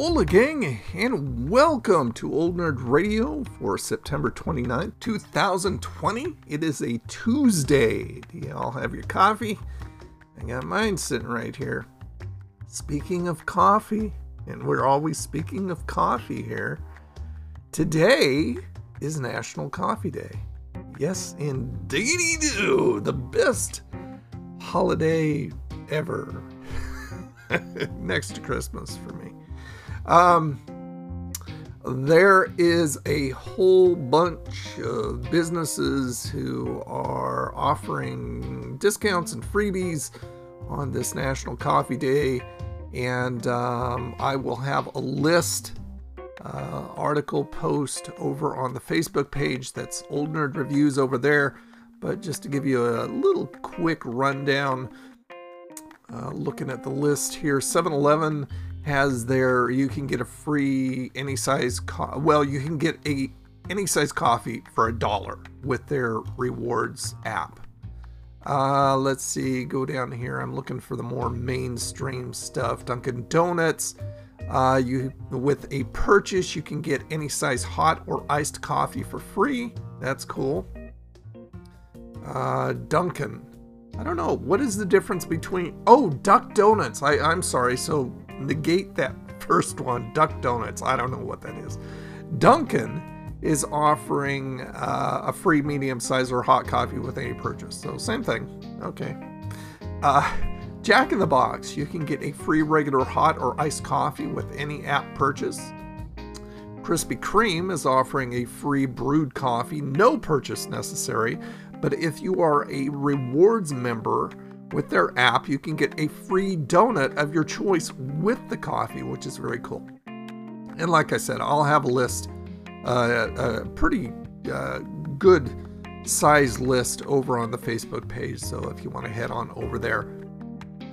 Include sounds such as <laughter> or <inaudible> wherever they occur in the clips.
Hola, gang, and welcome to Old Nerd Radio for September 29th, 2020. It is a Tuesday. Do you all have your coffee? I got mine sitting right here. Speaking of coffee, and we're always speaking of coffee here, today is National Coffee Day. Yes, indeedy do. The best holiday ever. <laughs> Next to Christmas for me. Um, there is a whole bunch of businesses who are offering discounts and freebies on this National Coffee Day, and um, I will have a list. Uh, article post over on the Facebook page that's Old Nerd Reviews over there. But just to give you a little quick rundown, uh, looking at the list here, 7 Eleven has their you can get a free any size co- well you can get a any size coffee for a dollar with their rewards app. Uh, let's see go down here. I'm looking for the more mainstream stuff. Dunkin donuts uh, you with a purchase you can get any size hot or iced coffee for free. That's cool. Uh, dunkin. I don't know. What is the difference between oh duck donuts. I, i'm sorry. So negate that first one, Duck Donuts. I don't know what that is. Dunkin' is offering uh, a free medium size or hot coffee with any purchase. So, same thing. Okay. Uh, Jack in the Box, you can get a free regular hot or iced coffee with any app purchase. Krispy Kreme is offering a free brewed coffee, no purchase necessary. But if you are a rewards member, with their app, you can get a free donut of your choice with the coffee, which is very cool. And like I said, I'll have a list, uh, a pretty uh, good size list over on the Facebook page. So if you want to head on over there.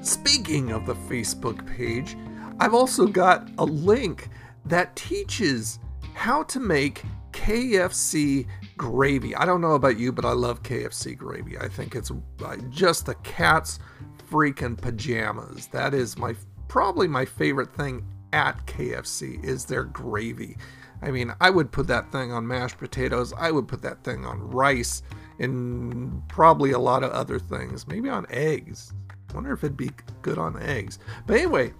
Speaking of the Facebook page, I've also got a link that teaches how to make KFC gravy. I don't know about you, but I love KFC gravy. I think it's uh, just the cat's freaking pajamas. That is my probably my favorite thing at KFC is their gravy. I mean, I would put that thing on mashed potatoes. I would put that thing on rice and probably a lot of other things. Maybe on eggs. Wonder if it'd be good on eggs. But anyway,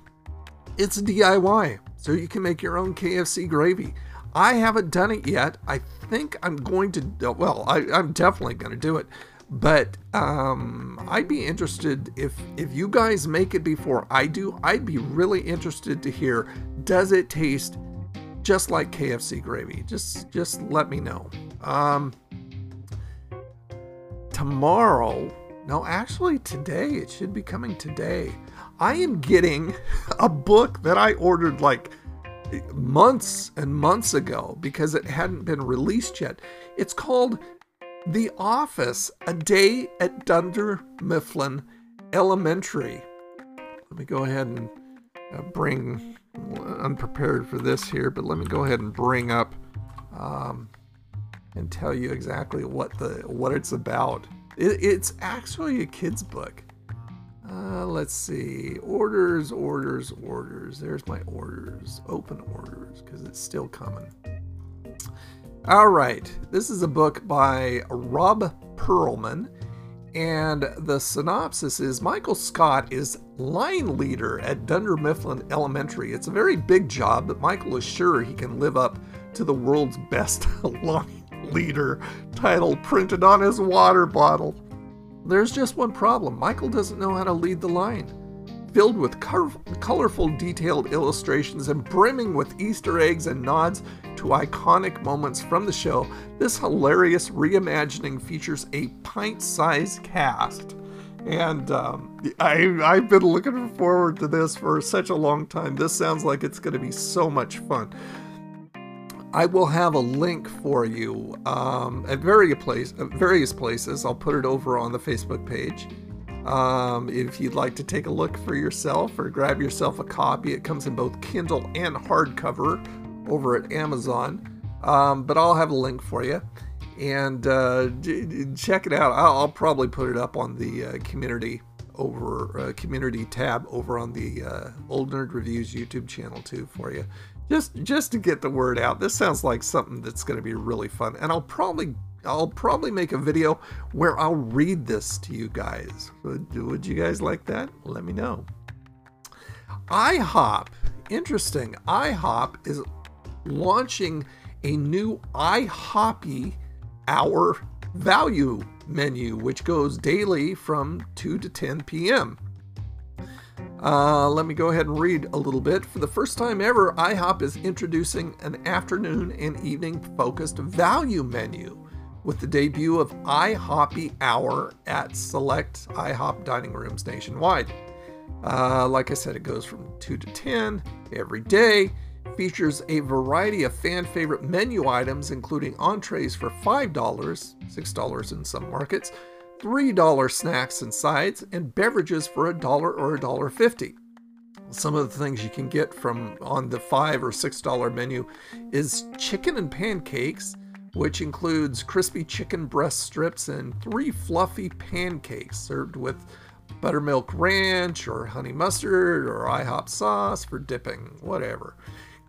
it's DIY, so you can make your own KFC gravy. I haven't done it yet. I think I'm going to, well, I, am definitely going to do it. But um, I'd be interested if if you guys make it before I do. I'd be really interested to hear. Does it taste just like KFC gravy? Just just let me know. Um, tomorrow, no, actually today. It should be coming today. I am getting <laughs> a book that I ordered like months and months ago because it hadn't been released yet. It's called The Office A Day at Dunder Mifflin Elementary. Let me go ahead and uh, bring, unprepared for this here, but let me go ahead and bring up um, and tell you exactly what the what it's about. It, it's actually a kid's book. Let's see. Orders, orders, orders. There's my orders. Open orders, because it's still coming. All right. This is a book by Robb Pearlman. And the synopsis is Michael Scott is line leader at Dunder Mifflin Elementary. It's a very big job, but Michael is sure he can live up to the world's best <laughs> line leader title printed on his water bottle. There's just one problem Michael doesn't know how to lead the line. Filled with colorful, detailed illustrations and brimming with Easter eggs and nods to iconic moments from the show, this hilarious reimagining features a pint sized cast. And um, I, I've been looking forward to this for such a long time. This sounds like it's going to be so much fun. I will have a link for you um, at various, place, various places. I'll put it over on the Facebook page. Um, if you'd like to take a look for yourself or grab yourself a copy, it comes in both Kindle and hardcover over at Amazon. Um, but I'll have a link for you and uh, check it out. I'll, I'll, probably put it up on the uh, community over uh, community tab over on the uh, Old Nerd Reviews YouTube channel too for you. Just just to get the word out. This sounds like something that's going to be really fun, and I'll probably I'll probably make a video where I'll read this to you guys. Would, would you guys like that? Let me know. IHOP, interesting. IHOP is launching a new ihoppy hour value menu, which goes daily from 2 to 10 p.m. Uh, let me go ahead and read a little bit. For the first time ever, IHOP is introducing an afternoon and evening focused value menu with the debut of IHOPy Hour at select IHOP dining rooms nationwide. Uh, like I said, it goes from 2 to 10 every day features a variety of fan favorite menu items, including entrees for $5, $6 in some markets, $3 snacks and sides, and beverages for a dollar or a dollar fifty. Some of the things you can get from on the $5 or $6 menu is chicken and pancakes, which includes crispy chicken breast strips and three fluffy pancakes served with buttermilk ranch or honey mustard or IHOP sauce for dipping, whatever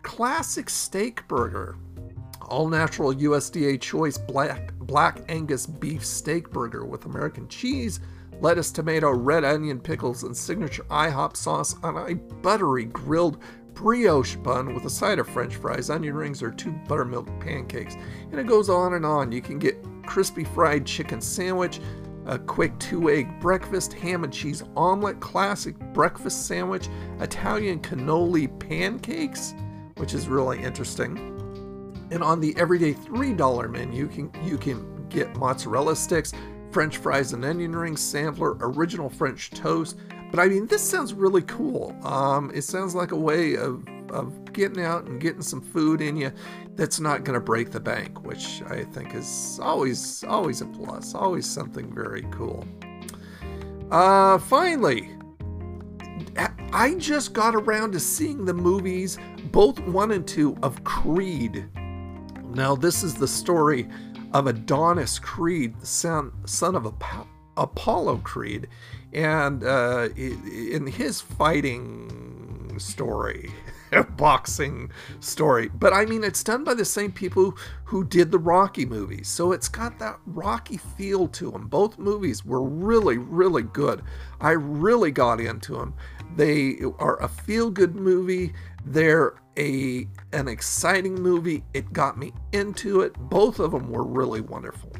classic steak burger. All natural USDA choice black, black Angus beef steak burger with American cheese, lettuce, tomato, red onion, pickles, and signature IHOP sauce on a buttery grilled brioche bun with a side of french fries, onion rings, or two buttermilk pancakes. And it goes on and on. You can get crispy fried chicken sandwich, a quick two egg breakfast, ham and cheese omelet, classic breakfast sandwich, Italian cannoli pancakes which is really interesting. And on the everyday $3 menu, you can, you can get mozzarella sticks, french fries and onion rings, sampler, original French toast. But I mean, this sounds really cool. Um, it sounds like a way of, of getting out and getting some food in you that's not going to break the bank, which I think is always, always a plus, always something very cool. Uh, finally, I just got around to seeing the movies, both one and two, of Creed. Now, this is the story of Adonis Creed, the son, son of Apollo Creed, and uh, in his fighting story, <laughs> boxing story. But I mean, it's done by the same people who did the Rocky movies. So it's got that Rocky feel to them. Both movies were really, really good. I really got into them. They are a feel good movie. They're a an exciting movie. It got me into it. Both of them were really wonderful.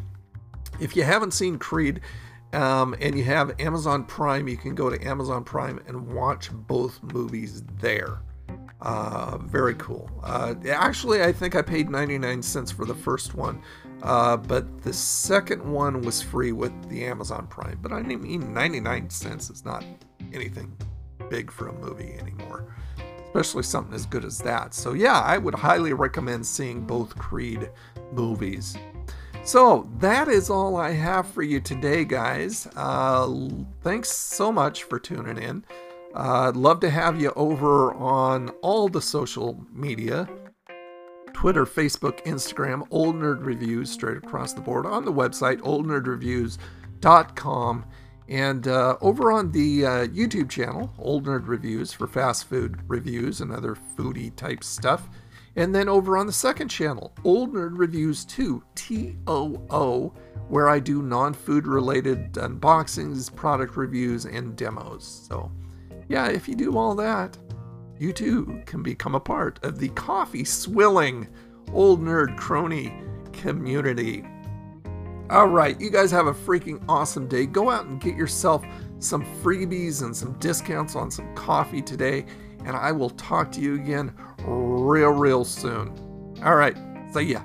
If you haven't seen Creed, um, and you have Amazon Prime, you can go to Amazon Prime and watch both movies there. Uh, very cool. Uh, actually, I think I paid 99 cents for the first one, uh, but the second one was free with the Amazon Prime. But I mean, 99 cents is not anything big for a movie anymore, especially something as good as that. So, yeah, I would highly recommend seeing both Creed movies. So, that is all I have for you today, guys. Uh, thanks so much for tuning in. Uh, I'd love to have you over on all the social media Twitter, Facebook, Instagram, Old Nerd Reviews, straight across the board on the website, oldnerdreviews.com. And uh, over on the uh, YouTube channel, Old Nerd Reviews for fast food reviews and other foodie type stuff. And then over on the second channel, Old Nerd Reviews 2, T O O, where I do non food related unboxings, product reviews, and demos. So, yeah, if you do all that, you too can become a part of the coffee swilling old nerd crony community. All right, you guys have a freaking awesome day. Go out and get yourself some freebies and some discounts on some coffee today, and I will talk to you again real, real soon. All right, see ya.